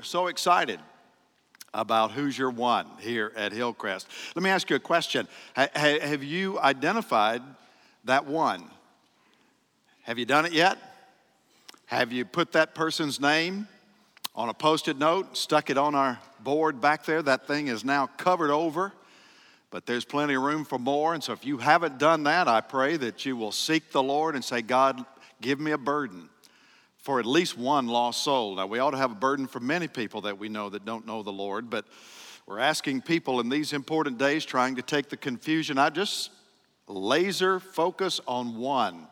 We're so excited about who's your one here at Hillcrest. Let me ask you a question. have you identified that one? Have you done it yet? Have you put that person's name on a post it note, stuck it on our board back there? That thing is now covered over, but there's plenty of room for more. And so if you haven't done that, I pray that you will seek the Lord and say, God, give me a burden for at least one lost soul. Now, we ought to have a burden for many people that we know that don't know the Lord, but we're asking people in these important days trying to take the confusion I just laser focus on one.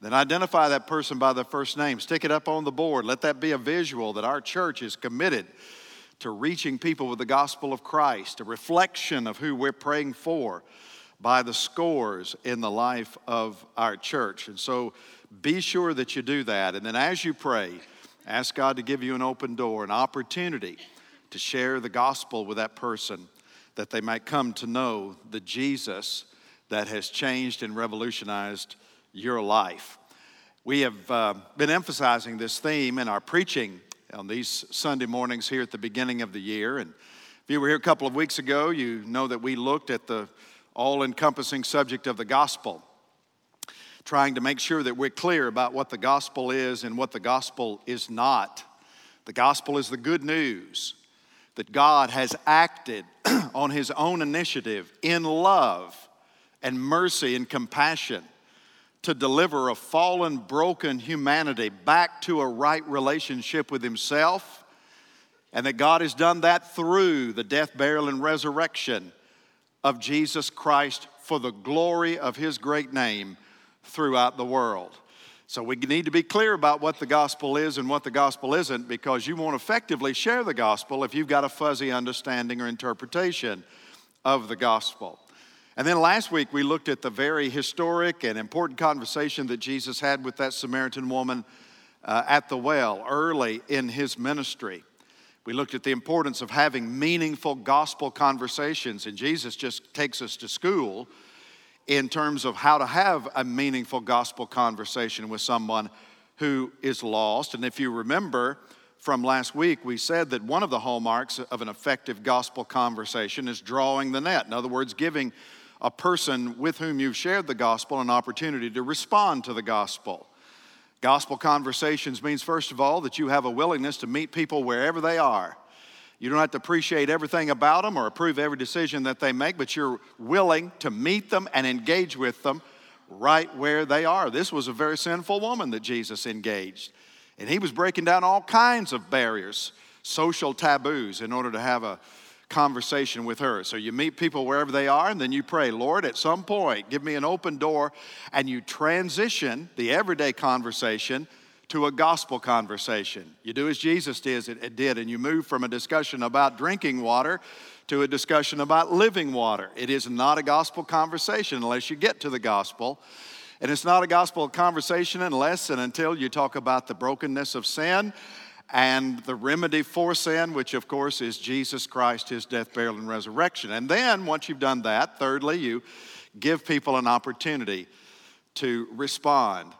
Then identify that person by their first name. Stick it up on the board. Let that be a visual that our church is committed to reaching people with the gospel of Christ, a reflection of who we're praying for by the scores in the life of our church. And so be sure that you do that. And then as you pray, ask God to give you an open door, an opportunity to share the gospel with that person that they might come to know the Jesus that has changed and revolutionized your life. We have uh, been emphasizing this theme in our preaching on these Sunday mornings here at the beginning of the year. And if you were here a couple of weeks ago, you know that we looked at the all encompassing subject of the gospel, trying to make sure that we're clear about what the gospel is and what the gospel is not. The gospel is the good news that God has acted on his own initiative in love and mercy and compassion to deliver a fallen, broken humanity back to a right relationship with himself, and that God has done that through the death, burial, and resurrection of Jesus Christ for the glory of his great name throughout the world. So we need to be clear about what the gospel is and what the gospel isn't because you won't effectively share the gospel if you've got a fuzzy understanding or interpretation of the gospel. And then last week we looked at the very historic and important conversation that Jesus had with that Samaritan woman uh, at the well early in his ministry. We looked at the importance of having meaningful gospel conversations, and Jesus just takes us to school in terms of how to have a meaningful gospel conversation with someone who is lost. And if you remember from last week, we said that one of the hallmarks of an effective gospel conversation is drawing the net. In other words, giving a person with whom you've shared the gospel an opportunity to respond to the gospel. Gospel conversations means, first of all, that you have a willingness to meet people wherever they are. You don't have to appreciate everything about them or approve every decision that they make, but you're willing to meet them and engage with them right where they are. This was a very sinful woman that Jesus engaged. And he was breaking down all kinds of barriers, social taboos, in order to have a conversation with her. So you meet people wherever they are, and then you pray, Lord, at some point, give me an open door, and you transition the everyday conversation to a gospel conversation. You do as Jesus did, did, and you move from a discussion about drinking water to a discussion about living water. It is not a gospel conversation unless you get to the gospel. And it's not a gospel conversation unless and until you talk about the brokenness of sin and the remedy for sin, which of course is Jesus Christ, his death, burial, and resurrection. And then, once you've done that, thirdly, you give people an opportunity to respond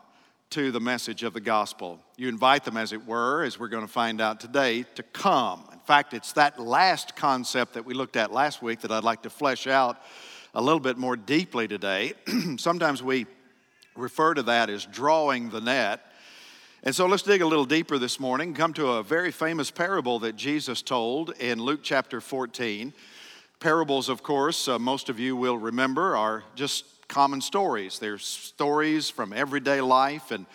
to the message of the gospel. You invite them, as it were, as we're going to find out today, to come. In fact, it's that last concept that we looked at last week that I'd like to flesh out a little bit more deeply today. Sometimes we refer to that as drawing the net. And so let's dig a little deeper this morning, come to a very famous parable that Jesus told in Luke chapter 14. Parables, of course, uh, most of you will remember, are just common stories. They're stories from everyday life and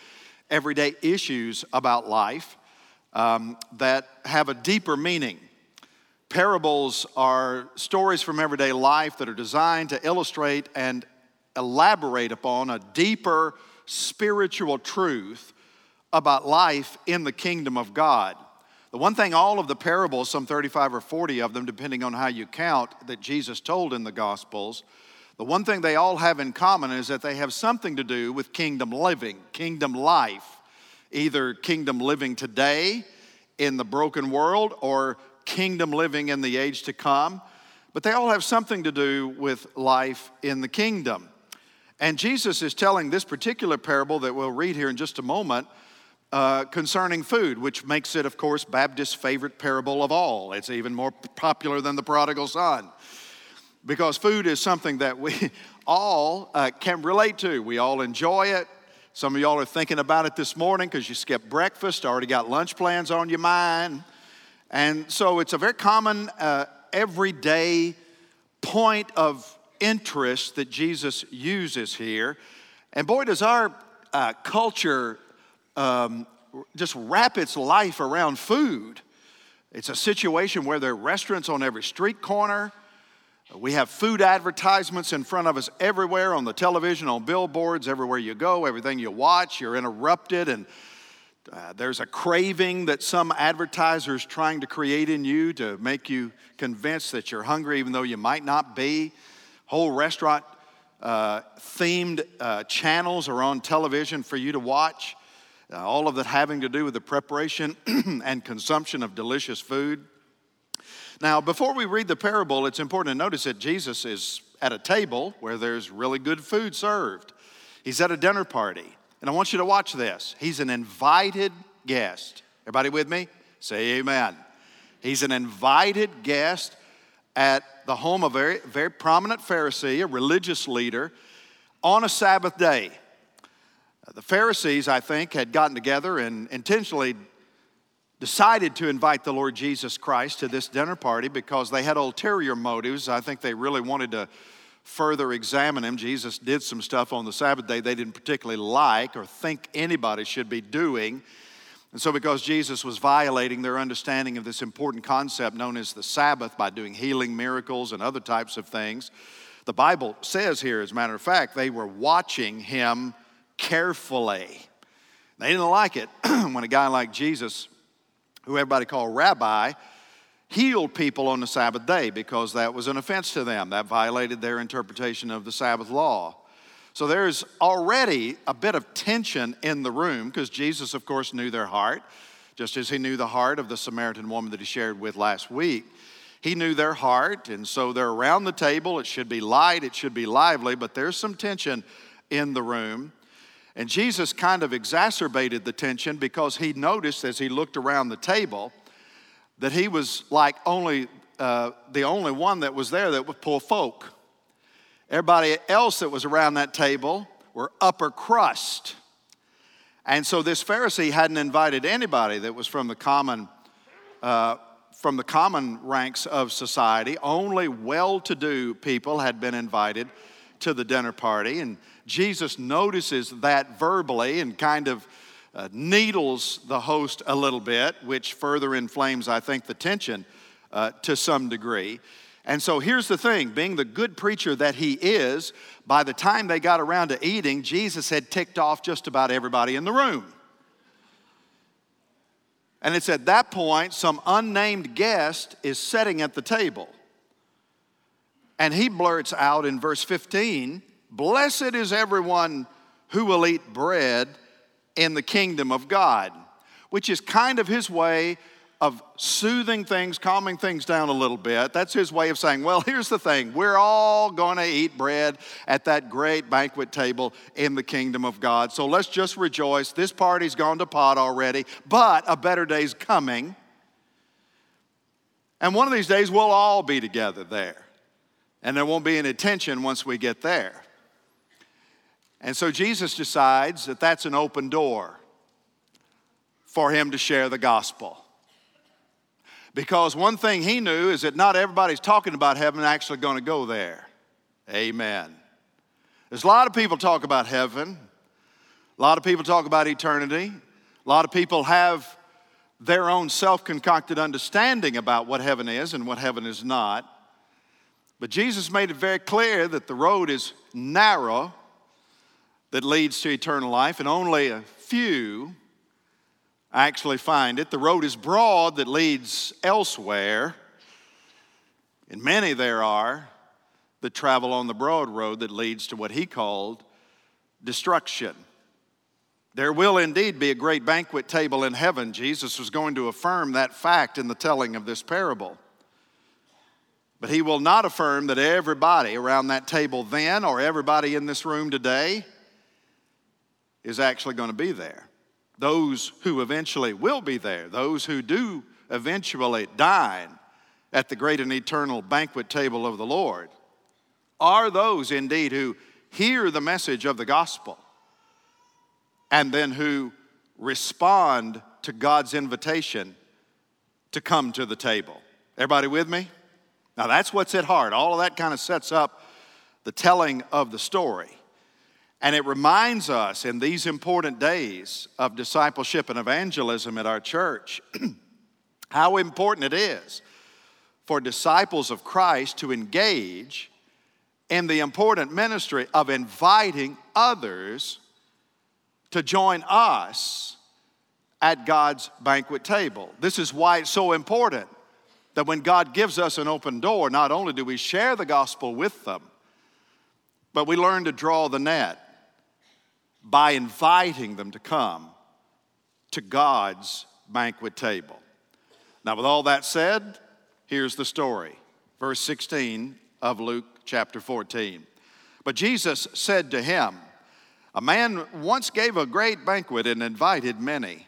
everyday issues about life um, that have a deeper meaning. Parables are stories from everyday life that are designed to illustrate and elaborate upon a deeper spiritual truth about life in the kingdom of God. The one thing all of the parables, some 35 or 40 of them, depending on how you count, that Jesus told in the Gospels, the one thing they all have in common is that they have something to do with kingdom living, kingdom life, either kingdom living today in the broken world or kingdom living in the age to come. But they all have something to do with life in the kingdom. And Jesus is telling this particular parable that we'll read here in just a moment uh, concerning food, which makes it, of course, Baptist's favorite parable of all. It's even more popular than the prodigal son because food is something that we all uh, can relate to. We all enjoy it. Some of y'all are thinking about it this morning because you skipped breakfast, already got lunch plans on your mind. And so it's a very common, uh, everyday point of interest that Jesus uses here. And boy, does our uh, culture um, just wrap its life around food. It's a situation where there are restaurants on every street corner. We have food advertisements in front of us everywhere on the television, on billboards, everywhere you go, everything you watch, you're interrupted, and uh, there's a craving that some advertiser is trying to create in you to make you convinced that you're hungry, even though you might not be. Whole restaurant uh, themed uh, channels are on television for you to watch, uh, all of that having to do with the preparation and consumption of delicious food. Now, before we read the parable, it's important to notice that Jesus is at a table where there's really good food served. He's at a dinner party. And I want you to watch this. He's an invited guest. Everybody with me? Say amen. He's an invited guest at the home of a very, very prominent Pharisee, a religious leader, on a Sabbath day. The Pharisees, I think, had gotten together and intentionally decided to invite the Lord Jesus Christ to this dinner party because they had ulterior motives. I think they really wanted to further examine him. Jesus did some stuff on the Sabbath day they didn't particularly like or think anybody should be doing. And so, because Jesus was violating their understanding of this important concept known as the Sabbath by doing healing miracles and other types of things, the Bible says here, as a matter of fact, they were watching him carefully. They didn't like it when a guy like Jesus who everybody called rabbi, healed people on the Sabbath day because that was an offense to them. That violated their interpretation of the Sabbath law. So there's already a bit of tension in the room because Jesus, of course, knew their heart, just as he knew the heart of the Samaritan woman that he shared with last week. He knew their heart, and so they're around the table. It should be light, it should be lively, but there's some tension in the room. And Jesus kind of exacerbated the tension because he noticed as he looked around the table that he was like only uh, the only one that was there that was poor folk. Everybody else that was around that table were upper crust. And so this Pharisee hadn't invited anybody that was from the common uh, from the common ranks of society. Only well-to-do people had been invited to the dinner party, and Jesus notices that verbally and kind of uh, needles the host a little bit, which further inflames, I think, the tension uh, to some degree. And so here's the thing being the good preacher that he is, by the time they got around to eating, Jesus had ticked off just about everybody in the room. And it's at that point some unnamed guest is sitting at the table. And he blurts out in verse 15, Blessed is everyone who will eat bread in the kingdom of God, which is kind of his way of soothing things, calming things down a little bit. That's his way of saying, well, here's the thing we're all going to eat bread at that great banquet table in the kingdom of God. So let's just rejoice. This party's gone to pot already, but a better day's coming. And one of these days, we'll all be together there. And there won't be any tension once we get there. And so Jesus decides that that's an open door for him to share the gospel. Because one thing he knew is that not everybody's talking about heaven actually going to go there. Amen. There's a lot of people talk about heaven. A lot of people talk about eternity. A lot of people have their own self concocted understanding about what heaven is and what heaven is not. But Jesus made it very clear that the road is narrow that leads to eternal life, and only a few actually find it. The road is broad that leads elsewhere, and many there are that travel on the broad road that leads to what he called destruction. There will indeed be a great banquet table in heaven. Jesus was going to affirm that fact in the telling of this parable. But he will not affirm that everybody around that table then or everybody in this room today is actually going to be there. those who eventually will be there, those who do eventually dine at the great and eternal banquet table of the Lord, are those indeed who hear the message of the gospel and then who respond to God's invitation to come to the table. Everybody with me? Now that's what's at heart. All of that kind of sets up the telling of the story. And it reminds us in these important days of discipleship and evangelism at our church how important it is for disciples of Christ to engage in the important ministry of inviting others to join us at God's banquet table. This is why it's so important that when God gives us an open door, not only do we share the gospel with them, but we learn to draw the net by inviting them to come to God's banquet table. Now, with all that said, here's the story. Verse 16 of Luke chapter 14. But Jesus said to him, A man once gave a great banquet and invited many.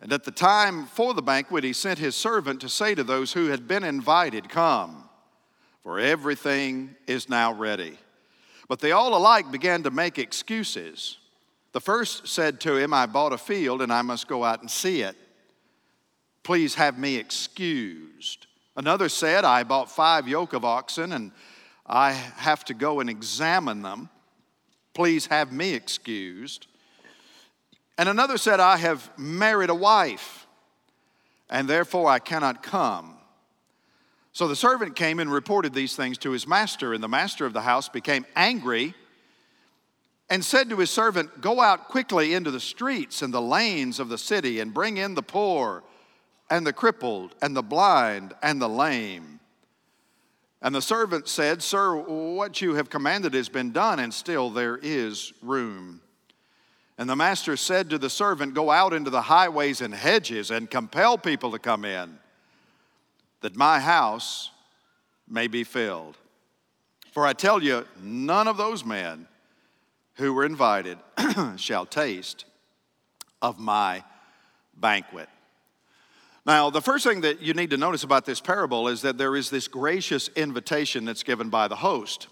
And at the time for the banquet, he sent his servant to say to those who had been invited, Come, for everything is now ready. But they all alike began to make excuses. The first said to him, I bought a field and I must go out and see it. Please have me excused. Another said, I bought five yoke of oxen and I have to go and examine them. Please have me excused. And another said, I have married a wife, and therefore I cannot come. So the servant came and reported these things to his master, and the master of the house became angry and said to his servant, Go out quickly into the streets and the lanes of the city and bring in the poor and the crippled and the blind and the lame. And the servant said, Sir, what you have commanded has been done, and still there is room. And the master said to the servant, Go out into the highways and hedges and compel people to come in, that my house may be filled. For I tell you, none of those men who were invited shall taste of my banquet. Now, the first thing that you need to notice about this parable is that there is this gracious invitation that's given by the host.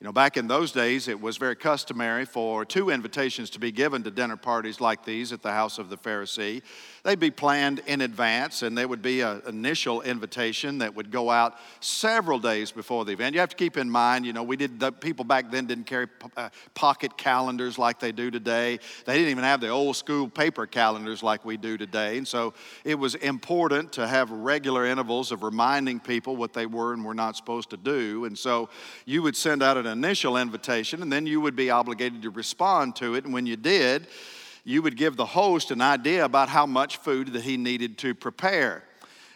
You know, back in those days, it was very customary for two invitations to be given to dinner parties like these at the house of the Pharisee. They'd be planned in advance, and there would be an initial invitation that would go out several days before the event. You have to keep in mind, you know, we did, the people back then didn't carry uh, pocket calendars like they do today. They didn't even have the old school paper calendars like we do today. And so it was important to have regular intervals of reminding people what they were and were not supposed to do. And so you would send out an initial invitation, and then you would be obligated to respond to it. And when you did, you would give the host an idea about how much food that he needed to prepare.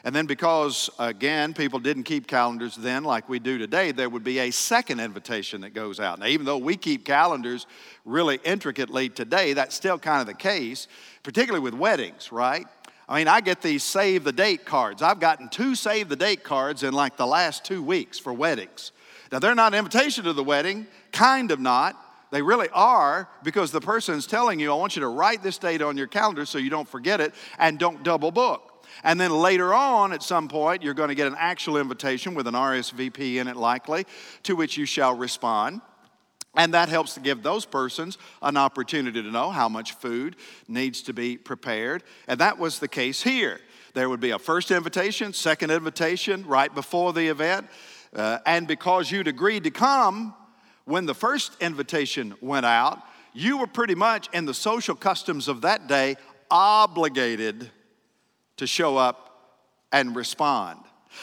And then, because again, people didn't keep calendars then like we do today, there would be a second invitation that goes out. Now, even though we keep calendars really intricately today, that's still kind of the case, particularly with weddings, right? I mean, I get these save the date cards. I've gotten two save the date cards in like the last two weeks for weddings. Now, they're not an invitation to the wedding, kind of not. They really are because the person's telling you, I want you to write this date on your calendar so you don't forget it and don't double book. And then later on, at some point, you're going to get an actual invitation with an RSVP in it, likely, to which you shall respond. And that helps to give those persons an opportunity to know how much food needs to be prepared. And that was the case here. There would be a first invitation, second invitation right before the event. Uh, and because you'd agreed to come when the first invitation went out, you were pretty much in the social customs of that day obligated to show up and respond.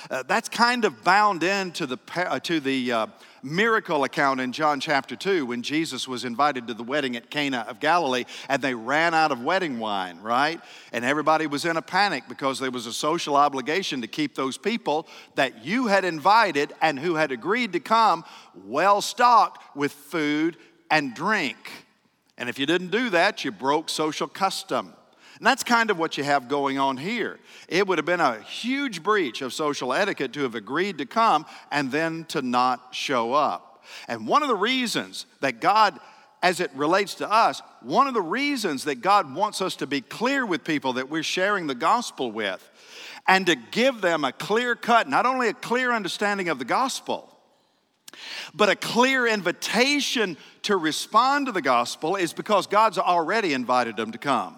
Uh, that's kind of bound into the, uh, to the uh, miracle account in John chapter 2 when Jesus was invited to the wedding at Cana of Galilee and they ran out of wedding wine, right? And everybody was in a panic because there was a social obligation to keep those people that you had invited and who had agreed to come well stocked with food and drink. And if you didn't do that, you broke social custom. And that's kind of what you have going on here. It would have been a huge breach of social etiquette to have agreed to come and then to not show up. And one of the reasons that God as it relates to us, one of the reasons that God wants us to be clear with people that we're sharing the gospel with and to give them a clear cut, not only a clear understanding of the gospel, but a clear invitation to respond to the gospel is because God's already invited them to come.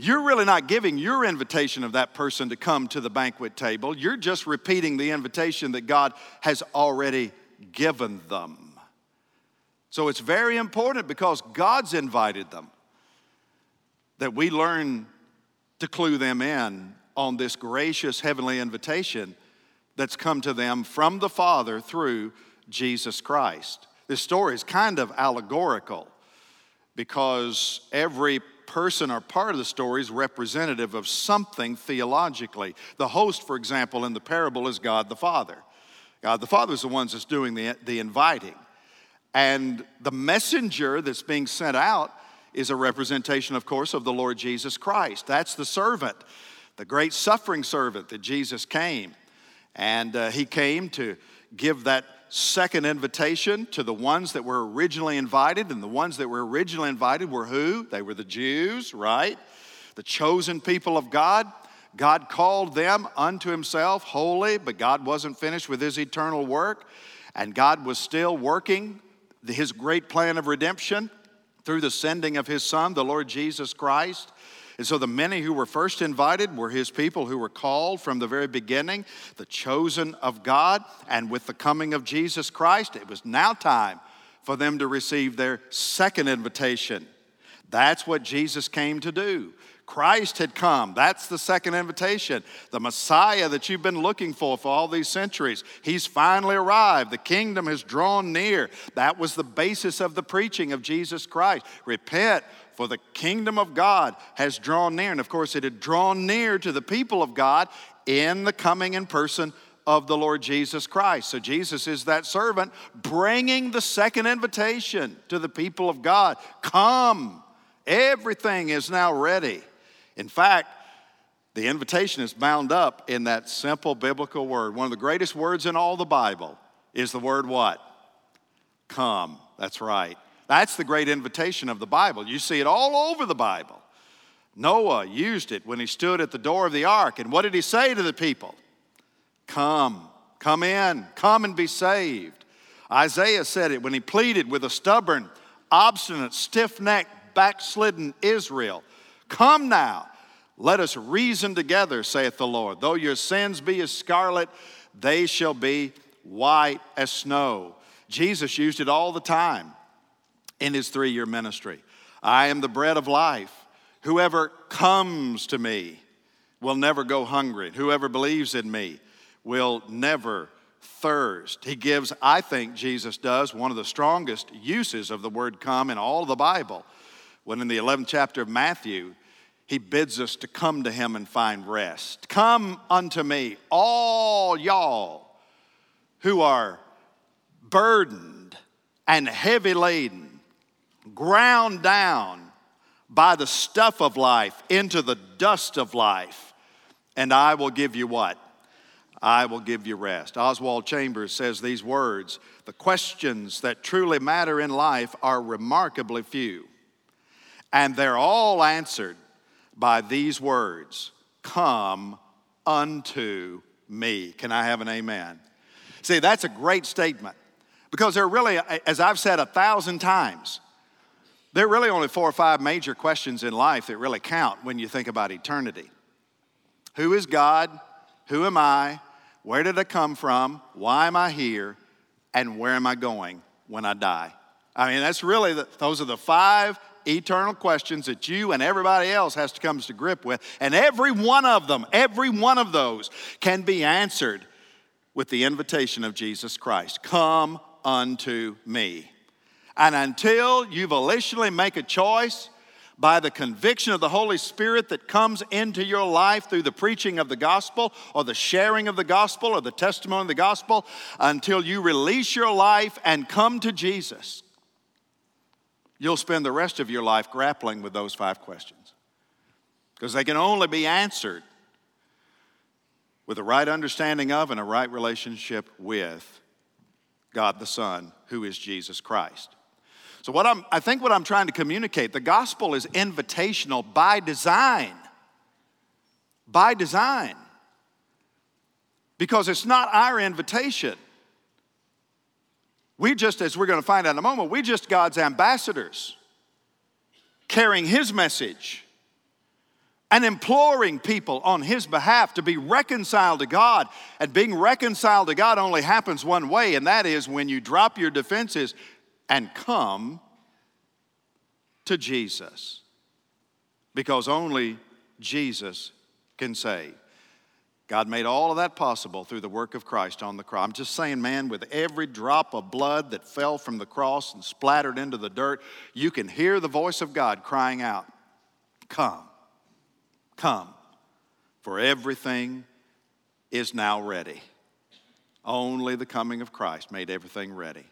You're really not giving your invitation of that person to come to the banquet table. You're just repeating the invitation that God has already given them. So it's very important because God's invited them that we learn to clue them in on this gracious heavenly invitation that's come to them from the Father through Jesus Christ. This story is kind of allegorical because every person or part of the story is representative of something theologically. The host, for example, in the parable is God the Father. God the Father is the one that's doing the, the inviting. And the messenger that's being sent out is a representation, of course, of the Lord Jesus Christ. That's the servant, the great suffering servant that Jesus came. And uh, he came to give that second invitation to the ones that were originally invited. And the ones that were originally invited were who? They were the Jews, right? The chosen people of God. God called them unto himself holy, but God wasn't finished with his eternal work. And God was still working his great plan of redemption through the sending of his son, the Lord Jesus Christ. And so the many who were first invited were his people who were called from the very beginning, the chosen of God. And with the coming of Jesus Christ, it was now time for them to receive their second invitation. That's what Jesus came to do. Christ had come. That's the second invitation. The Messiah that you've been looking for for all these centuries, he's finally arrived. The kingdom has drawn near. That was the basis of the preaching of Jesus Christ. Repent, for the kingdom of God has drawn near. And of course, it had drawn near to the people of God in the coming in person of the Lord Jesus Christ. So Jesus is that servant bringing the second invitation to the people of God Come, everything is now ready. In fact, the invitation is bound up in that simple biblical word. One of the greatest words in all the Bible is the word what? Come. That's right. That's the great invitation of the Bible. You see it all over the Bible. Noah used it when he stood at the door of the ark. And what did he say to the people? Come, come in, come and be saved. Isaiah said it when he pleaded with a stubborn, obstinate, stiff necked, backslidden Israel. Come now, let us reason together, saith the Lord. Though your sins be as scarlet, they shall be white as snow. Jesus used it all the time in his three year ministry. I am the bread of life. Whoever comes to me will never go hungry. Whoever believes in me will never thirst. He gives, I think Jesus does, one of the strongest uses of the word come in all the Bible. When in the 11th chapter of Matthew, he bids us to come to him and find rest. Come unto me, all y'all who are burdened and heavy laden ground down by the stuff of life into the dust of life, and I will give you what? I will give you rest. Oswald Chambers says these words The questions that truly matter in life are remarkably few, and they're all answered by these words Come unto me. Can I have an amen? See, that's a great statement because there really, as I've said a thousand times, there are really only four or five major questions in life that really count when you think about eternity Who is God? Who am I? Where did I come from? Why am I here? And where am I going when I die? I mean, that's really, the, those are the five eternal questions that you and everybody else has to come to grip with. And every one of them, every one of those can be answered with the invitation of Jesus Christ Come unto me. And until you volitionally make a choice by the conviction of the Holy Spirit that comes into your life through the preaching of the gospel or the sharing of the gospel or the testimony of the gospel, until you release your life and come to Jesus, you'll spend the rest of your life grappling with those five questions. Because they can only be answered with a right understanding of and a right relationship with God the Son, who is Jesus Christ. So, what I'm, I think what I'm trying to communicate, the gospel is invitational by design. By design. Because it's not our invitation. We just, as we're going to find out in a moment, we're just God's ambassadors carrying His message and imploring people on His behalf to be reconciled to God. And being reconciled to God only happens one way, and that is when you drop your defenses and come to Jesus. Because only Jesus can save. God made all of that possible through the work of Christ on the cross. I'm just saying, man, with every drop of blood that fell from the cross and splattered into the dirt, you can hear the voice of God crying out, Come, come, for everything is now ready. Only the coming of Christ made everything ready.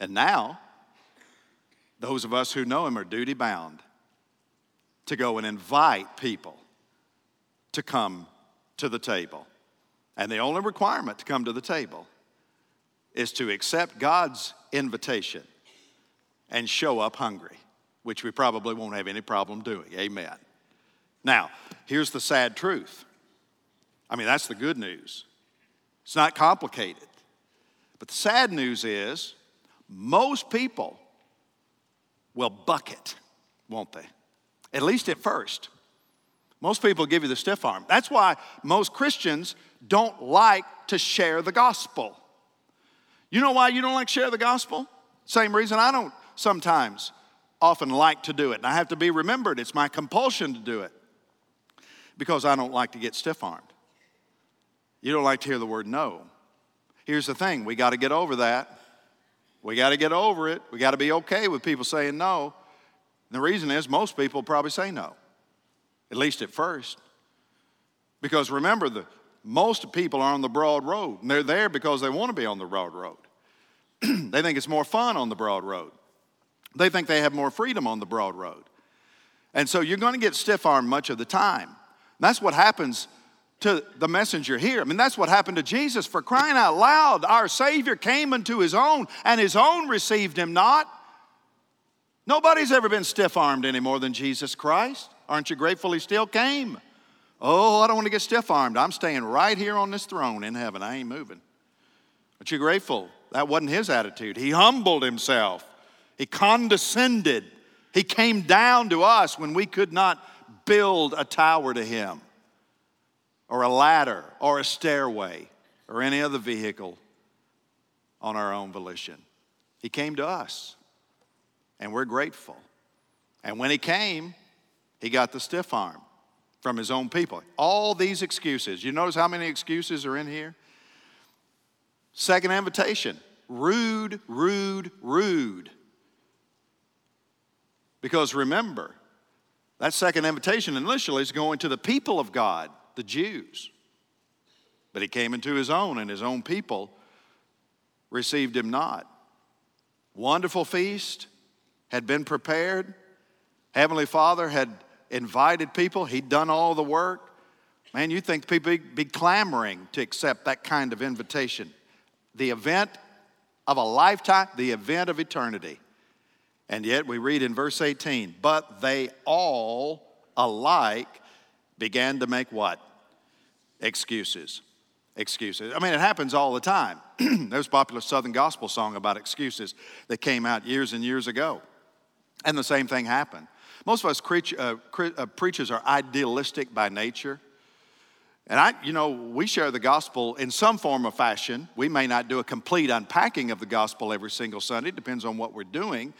And now, those of us who know Him are duty bound to go and invite people to come to the table. And the only requirement to come to the table is to accept God's invitation and show up hungry, which we probably won't have any problem doing. Amen. Now, here's the sad truth. I mean, that's the good news. It's not complicated. But the sad news is most people will bucket, won't they? At least at first. Most people give you the stiff arm. That's why most Christians don't like to share the gospel. You know why you don't like to share the gospel? Same reason I don't sometimes often like to do it. And I have to be remembered, it's my compulsion to do it because I don't like to get stiff armed. You don't like to hear the word no. Here's the thing we got to get over that. We got to get over it. We got to be okay with people saying no. And the reason is most people probably say no at least at first. Because remember, the, most people are on the broad road, and they're there because they want to be on the broad road. they think it's more fun on the broad road. They think they have more freedom on the broad road. And so you're going to get stiff armed much of the time. And that's what happens to the messenger here. I mean, that's what happened to Jesus. For crying out loud, our Savior came unto his own, and his own received him not. Nobody's ever been stiff armed any more than Jesus Christ. Aren't you grateful he still came? Oh, I don't want to get stiff armed. I'm staying right here on this throne in heaven. I ain't moving. Aren't you grateful? That wasn't his attitude. He humbled himself, he condescended. He came down to us when we could not build a tower to him, or a ladder, or a stairway, or any other vehicle on our own volition. He came to us, and we're grateful. And when he came, he got the stiff arm from his own people. All these excuses. You notice how many excuses are in here? Second invitation rude, rude, rude. Because remember, that second invitation initially is going to the people of God, the Jews. But he came into his own, and his own people received him not. Wonderful feast had been prepared. Heavenly Father had invited people, he'd done all the work. Man, you think people be clamoring to accept that kind of invitation. The event of a lifetime, the event of eternity. And yet we read in verse 18, but they all alike began to make what? Excuses. Excuses. I mean, it happens all the time. There's a popular Southern gospel song about excuses that came out years and years ago. And the same thing happened. Most of us preach, uh, uh, preachers are idealistic by nature. And I, you know, we share the gospel in some form or fashion. We may not do a complete unpacking of the gospel every single Sunday, it depends on what we're doing.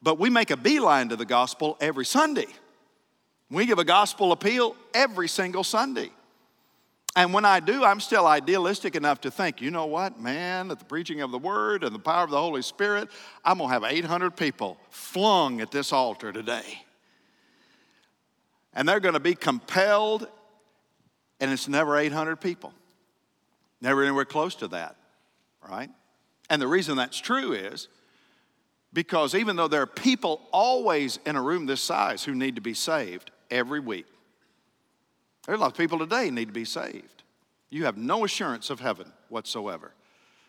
But we make a beeline to the gospel every Sunday. We give a gospel appeal every single Sunday. And when I do, I'm still idealistic enough to think, you know what, man, at the preaching of the word and the power of the Holy Spirit, I'm gonna have 800 people flung at this altar today and they're going to be compelled, and it's never 800 people. Never anywhere close to that, right? And the reason that's true is because even though there are people always in a room this size who need to be saved every week, there are a lot of people today need to be saved. You have no assurance of heaven whatsoever.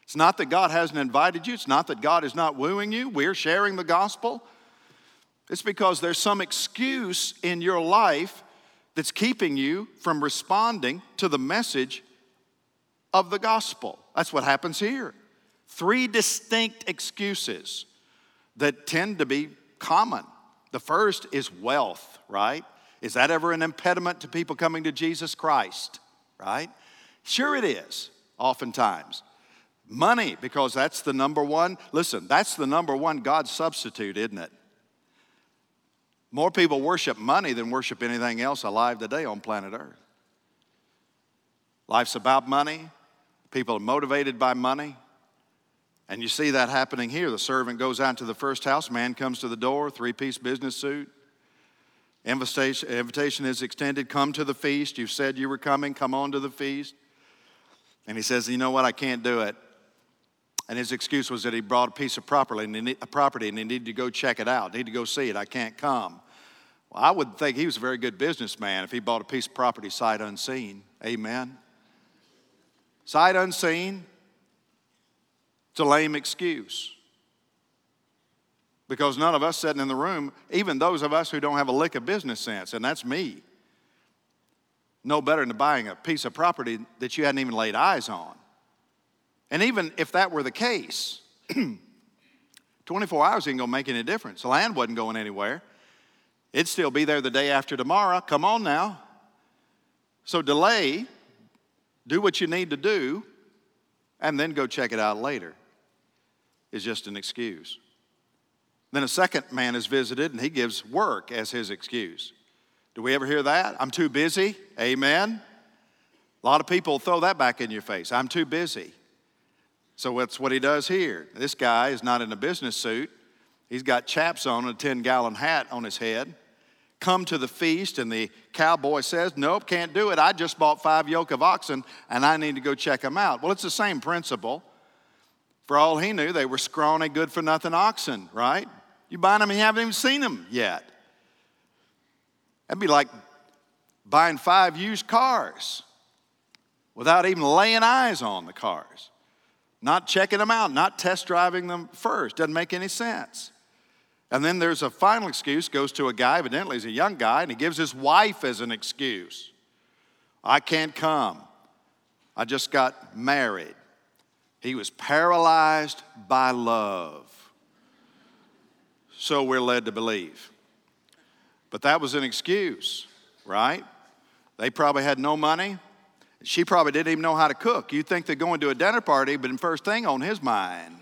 It's not that God hasn't invited you, it's not that God is not wooing you. We're sharing the gospel. It's because there's some excuse in your life that's keeping you from responding to the message of the gospel. That's what happens here. Three distinct excuses that tend to be common. The first is wealth, right? Is that ever an impediment to people coming to Jesus Christ, right? Sure, it is, oftentimes. Money, because that's the number one. Listen, that's the number one God substitute, isn't it? More people worship money than worship anything else alive today on planet Earth. Life's about money. People are motivated by money. And you see that happening here. The servant goes out to the first house, man comes to the door, three piece business suit. Invitation, invitation is extended, come to the feast. You said you were coming, come on to the feast. And he says, You know what? I can't do it. And his excuse was that he brought a piece of property and, he, property and he needed to go check it out, need to go see it. I can't come. Well, I would think he was a very good businessman if he bought a piece of property sight unseen. Amen. Sight unseen, it's a lame excuse. Because none of us sitting in the room, even those of us who don't have a lick of business sense, and that's me, know better than buying a piece of property that you hadn't even laid eyes on. And even if that were the case, 24 hours ain't gonna make any difference. The land wasn't going anywhere. It'd still be there the day after tomorrow. Come on now. So delay, do what you need to do, and then go check it out later is just an excuse. Then a second man is visited and he gives work as his excuse. Do we ever hear that? I'm too busy. Amen. A lot of people throw that back in your face. I'm too busy. So that's what he does here. This guy is not in a business suit. He's got chaps on and a 10 gallon hat on his head. Come to the feast, and the cowboy says, Nope, can't do it. I just bought five yoke of oxen and I need to go check them out. Well, it's the same principle. For all he knew, they were scrawny, good for nothing oxen, right? You buy them and you haven't even seen them yet. That'd be like buying five used cars without even laying eyes on the cars not checking them out, not test driving them first. Doesn't make any sense. And then there's a final excuse, goes to a guy, evidently he's a young guy, and he gives his wife as an excuse. I can't come. I just got married. He was paralyzed by love. So we're led to believe. But that was an excuse, right? They probably had no money. She probably didn't even know how to cook. You'd think they're going to a dinner party, but the first thing on his mind.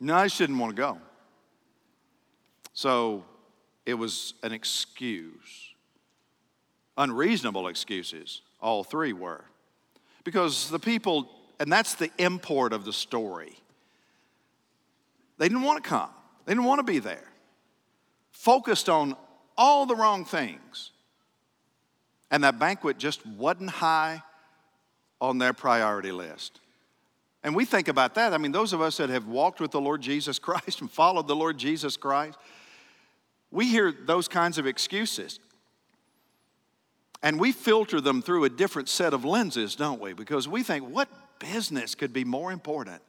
No, I didn't want to go. So it was an excuse. Unreasonable excuses, all three were. Because the people, and that's the import of the story, they didn't want to come, they didn't want to be there. Focused on all the wrong things. And that banquet just wasn't high on their priority list. And we think about that. I mean, those of us that have walked with the Lord Jesus Christ and followed the Lord Jesus Christ, we hear those kinds of excuses. And we filter them through a different set of lenses, don't we? Because we think, what business could be more important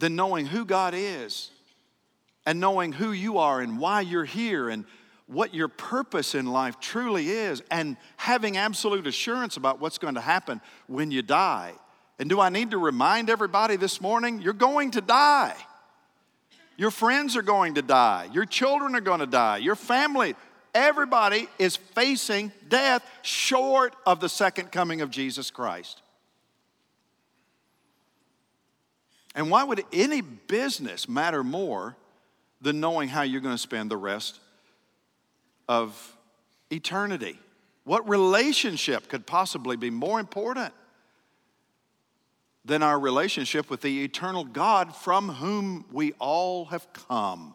than knowing who God is and knowing who you are and why you're here and what your purpose in life truly is and having absolute assurance about what's going to happen when you die. And do I need to remind everybody this morning? You're going to die. Your friends are going to die. Your children are going to die. Your family, everybody is facing death short of the second coming of Jesus Christ. And why would any business matter more than knowing how you're going to spend the rest of eternity. What relationship could possibly be more important than our relationship with the eternal God from whom we all have come?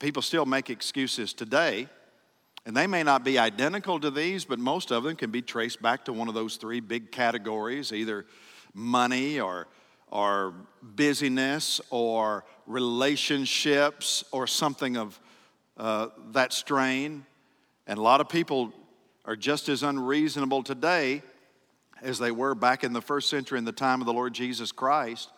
People still make excuses today, and they may not be identical to these, but most of them can be traced back to one of those three big categories either money or, or busyness or relationships or something of uh, that strain. And a lot of people are just as unreasonable today as they were back in the first century in the time of the Lord Jesus Christ.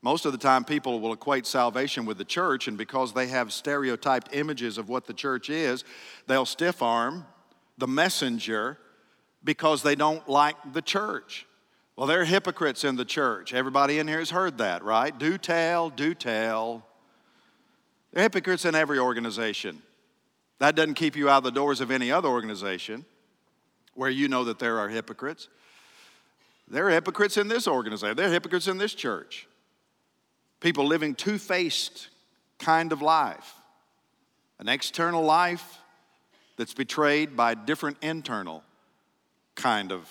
Most of the time, people will equate salvation with the church, and because they have stereotyped images of what the church is, they'll stiff arm the messenger because they don't like the church. Well, there are hypocrites in the church. Everybody in here has heard that, right? Do tell, do tell. There are hypocrites in every organization. That doesn't keep you out of the doors of any other organization where you know that there are hypocrites. There are hypocrites in this organization, there are hypocrites in this church people living two faced kind of life an external life that's betrayed by a different internal kind of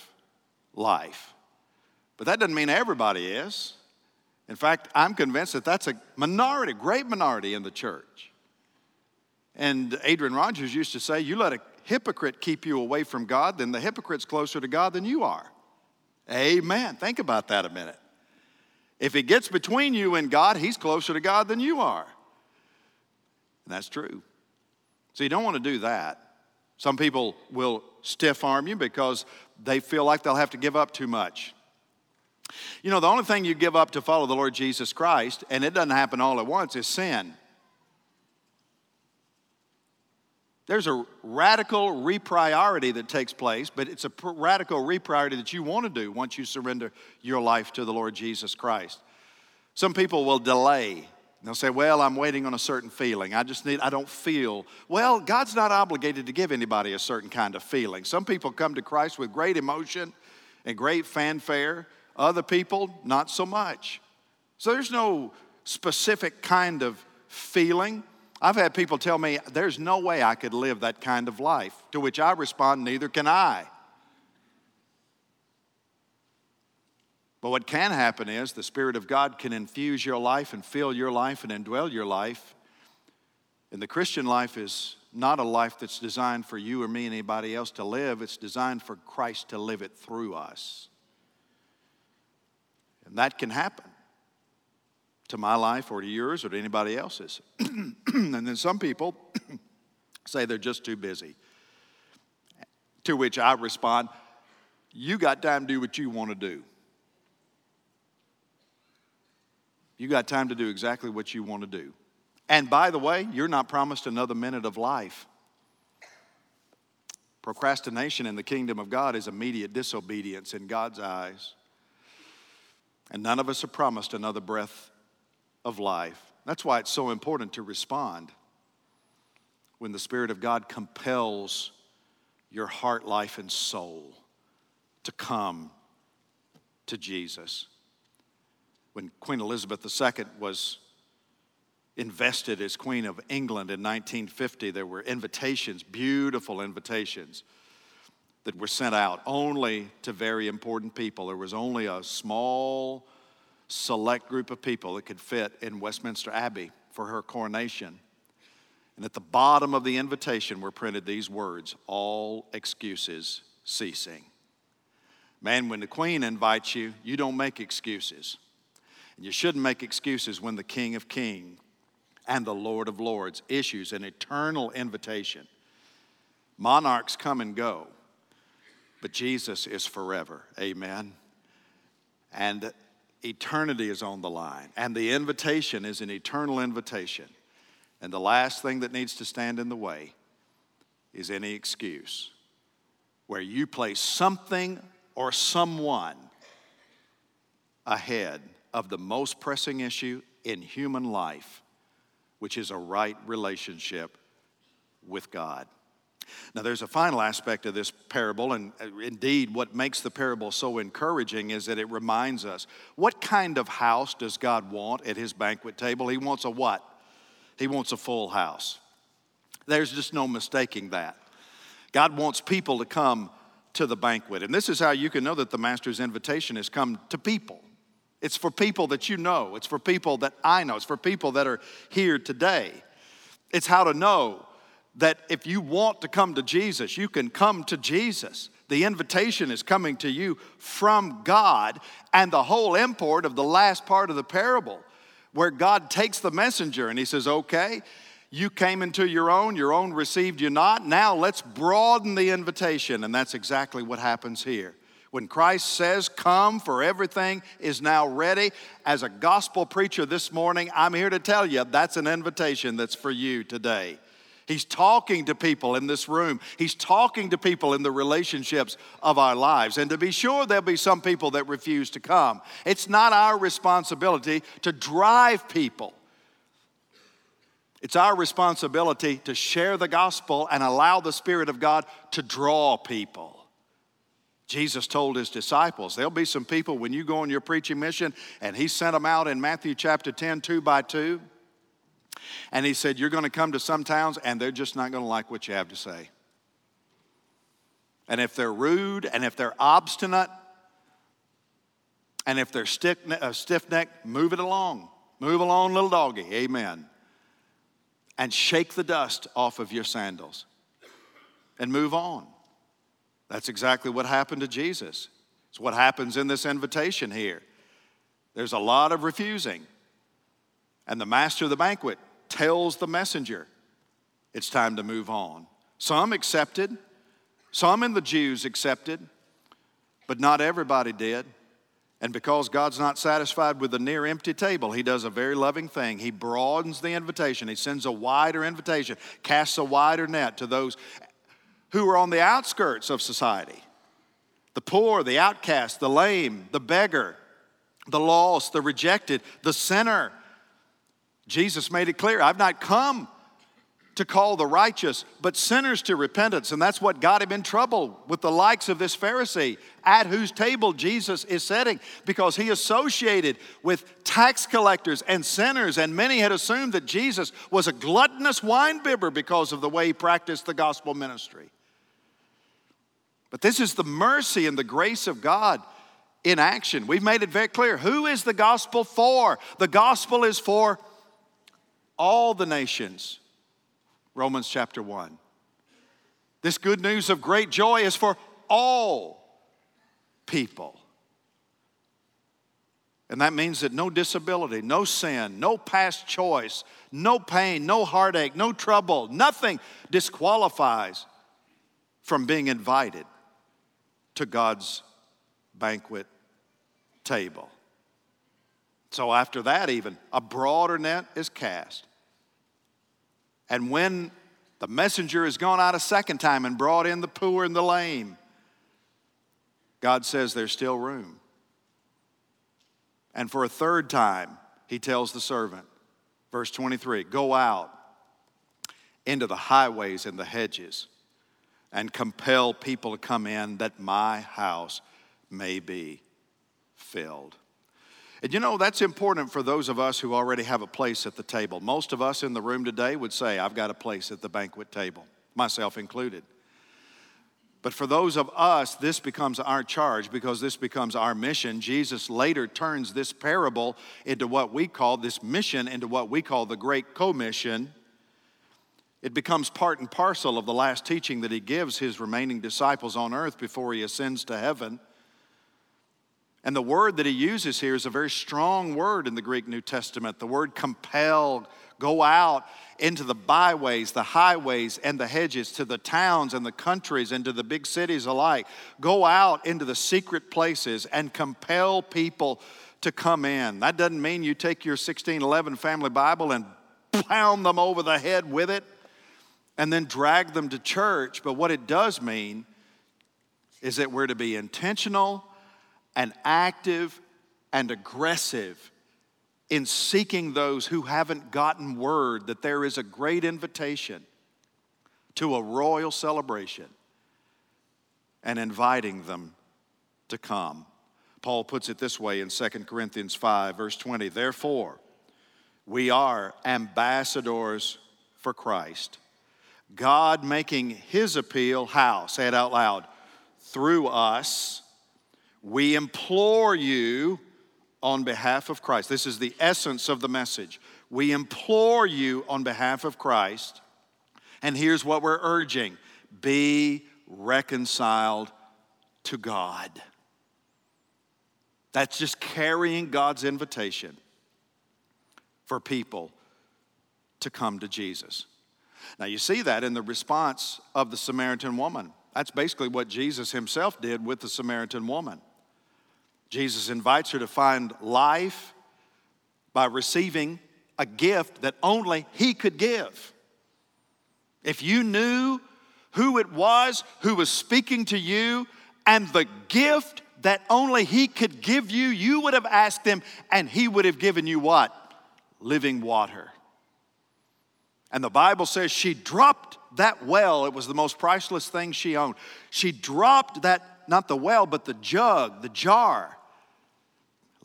life. But that doesn't mean everybody is. In fact, I'm convinced that that's a minority, great minority in the church. And Adrian Rogers used to say, You let a hypocrite keep you away from God, then the hypocrite's closer to God than you are. Amen. Think about that a minute. If it gets between you and God, he's closer to God than you are. And that's true. So you don't want to do that. Some people will stiff arm you because they feel like they'll have to give up too much. You know, the only thing you give up to follow the Lord Jesus Christ, and it doesn't happen all at once, is sin. There's a radical repriority that takes place, but it's a radical repriority that you want to do once you surrender your life to the Lord Jesus Christ. Some people will delay. They'll say, Well, I'm waiting on a certain feeling. I just need, I don't feel. Well, God's not obligated to give anybody a certain kind of feeling. Some people come to Christ with great emotion and great fanfare, other people, not so much. So there's no specific kind of feeling. I've had people tell me, there's no way I could live that kind of life, to which I respond, neither can I. But what can happen is the Spirit of God can infuse your life and fill your life and indwell your life. And the Christian life is not a life that's designed for you or me and anybody else to live, it's designed for Christ to live it through us. And that can happen to my life or to yours or to anybody else's. and then some people say they're just too busy. To which I respond, You got time to do what you want to do. You got time to do exactly what you want to do. And by the way, you're not promised another minute of life. Procrastination in the kingdom of God is immediate disobedience in God's eyes. And none of us are promised another breath of life. That's why it's so important to respond when the Spirit of God compels your heart, life, and soul to come to Jesus. When Queen Elizabeth II was invested as Queen of England in 1950, there were invitations, beautiful invitations, that were sent out only to very important people. There was only a small select group of people that could fit in Westminster Abbey for her coronation. And at the bottom of the invitation were printed these words All excuses ceasing. Man, when the Queen invites you, you don't make excuses. And you shouldn't make excuses when the King of Kings and the Lord of Lords issues an eternal invitation. Monarchs come and go, but Jesus is forever. Amen. And eternity is on the line, and the invitation is an eternal invitation. And the last thing that needs to stand in the way is any excuse where you place something or someone ahead of the most pressing issue in human life, which is a right relationship with God. Now, there's a final aspect of this parable, and uh, indeed, what makes the parable so encouraging is that it reminds us what kind of house does God want at his banquet table? He wants a what? He wants a full house. There's just no mistaking that. God wants people to come to the banquet. And this is how you can know that the Master's invitation has come to people. It's for people that you know, it's for people that I know, it's for people that are here today. It's how to know that if you want to come to Jesus, you can come to Jesus. The invitation is coming to you from God, and the whole import of the last part of the parable, where God takes the messenger and he says, Okay, You came into your own, your own received you not. Now let's broaden the invitation. And that's exactly what happens here. When Christ says, Come, for everything is now ready, as a gospel preacher this morning, I'm here to tell you that's an invitation that's for you today. He's talking to people in this room. He's talking to people in the relationships of our lives. And to be sure, there'll be some people that refuse to come. It's not our responsibility to drive people it's our responsibility to share the gospel and allow the Spirit of God to draw people. Jesus told his disciples, there'll be some people when you go on your preaching mission, and he sent them out in Matthew chapter 10, two by two. And he said, You're going to come to some towns, and they're just not going to like what you have to say. And if they're rude, and if they're obstinate, and if they're uh, stiff necked, move it along. Move along, little doggy. Amen and shake the dust off of your sandals and move on. That's exactly what happened to Jesus. It's what happens in this invitation here. There's a lot of refusing. And the master of the banquet tells the messenger, it's time to move on. Some accepted, some in the Jews accepted, but not everybody did. And because God's not satisfied with the near empty table, He does a very loving thing. He broadens the invitation, He sends a wider invitation, casts a wider net to those who are on the outskirts of society the poor, the outcast, the lame, the beggar, the lost, the rejected, the sinner. Jesus made it clear I've not come to call the righteous, but sinners to repentance. And that's what got him in trouble with the likes of this Pharisee, at whose table Jesus is sitting, because he associated with tax collectors and sinners. And many had assumed that Jesus was a gluttonous winebibber because of the way he practiced the gospel ministry. But this is the mercy and the grace of God in action. We've made it very clear. Who is the gospel for? The gospel is for all the nations Romans chapter 1. This good news of great joy is for all people. And that means that no disability, no sin, no past choice, no pain, no heartache, no trouble, nothing disqualifies from being invited to God's banquet table. So, after that, even a broader net is cast. And when the messenger has gone out a second time and brought in the poor and the lame, God says there's still room. And for a third time, he tells the servant, verse 23 Go out into the highways and the hedges and compel people to come in that my house may be filled. And you know, that's important for those of us who already have a place at the table. Most of us in the room today would say, I've got a place at the banquet table, myself included. But for those of us, this becomes our charge because this becomes our mission. Jesus later turns this parable into what we call this mission, into what we call the Great Commission. It becomes part and parcel of the last teaching that he gives his remaining disciples on earth before he ascends to heaven. And the word that he uses here is a very strong word in the Greek New Testament. The word compelled, go out into the byways, the highways, and the hedges, to the towns and the countries, and to the big cities alike. Go out into the secret places and compel people to come in. That doesn't mean you take your 1611 family Bible and pound them over the head with it and then drag them to church. But what it does mean is that we're to be intentional and active and aggressive in seeking those who haven't gotten word that there is a great invitation to a royal celebration and inviting them to come. Paul puts it this way in 2 Corinthians 5, verse 20 Therefore, we are ambassadors for Christ. God making his appeal, how? Say it out loud. Through us we implore you on behalf of Christ. This is the essence of the message. We implore you on behalf of Christ. And here's what we're urging be reconciled to God. That's just carrying God's invitation for people to come to Jesus. Now, you see that in the response of the Samaritan woman. That's basically what Jesus himself did with the Samaritan woman. Jesus invites her to find life by receiving a gift that only He could give. If you knew who it was who was speaking to you and the gift that only He could give you, you would have asked Him and He would have given you what? Living water. And the Bible says she dropped that well. It was the most priceless thing she owned. She dropped that, not the well, but the jug, the jar,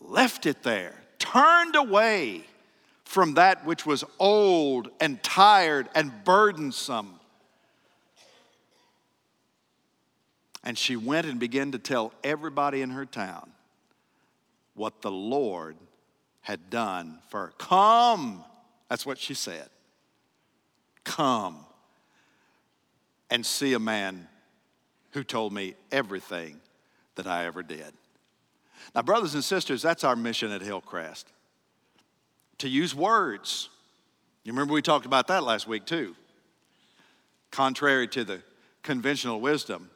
left it there, turned away from that which was old and tired and burdensome. And she went and began to tell everybody in her town what the Lord had done for her. Come, that's what she said. Come and see a man who told me everything that I ever did. Now, brothers and sisters, that's our mission at Hillcrest to use words. You remember we talked about that last week too. Contrary to the conventional wisdom,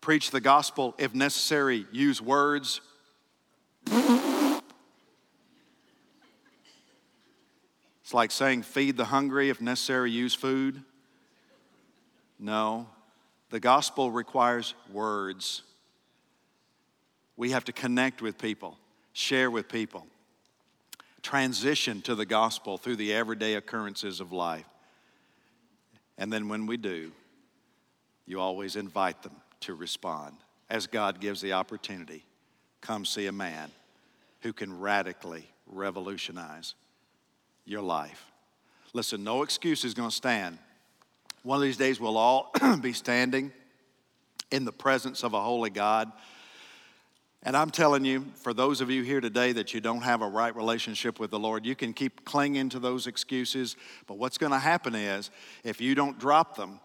preach the gospel, if necessary, use words. It's like saying, feed the hungry, if necessary, use food. No, the gospel requires words. We have to connect with people, share with people, transition to the gospel through the everyday occurrences of life. And then when we do, you always invite them to respond as God gives the opportunity. Come see a man who can radically revolutionize your life. Listen, no excuse is going to stand. One of these days, we'll all be standing in the presence of a holy God. And I'm telling you, for those of you here today that you don't have a right relationship with the Lord, you can keep clinging to those excuses. But what's going to happen is, if you don't drop them,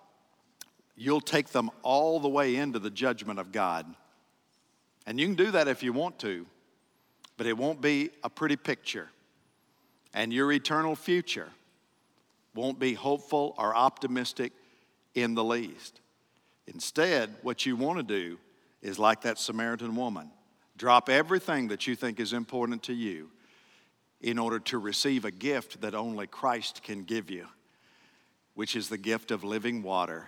you'll take them all the way into the judgment of God. And you can do that if you want to, but it won't be a pretty picture and your eternal future won't be hopeful or optimistic in the least. Instead, what you want to do is like that Samaritan woman drop everything that you think is important to you in order to receive a gift that only Christ can give you, which is the gift of living water,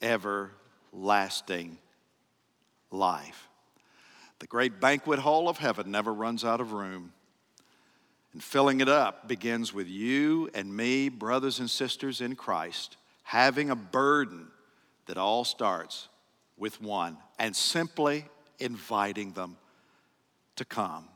everlasting life. The great banquet hall of heaven never runs out of room. And filling it up begins with you and me, brothers and sisters in Christ, having a burden that all starts with one and simply inviting them to come.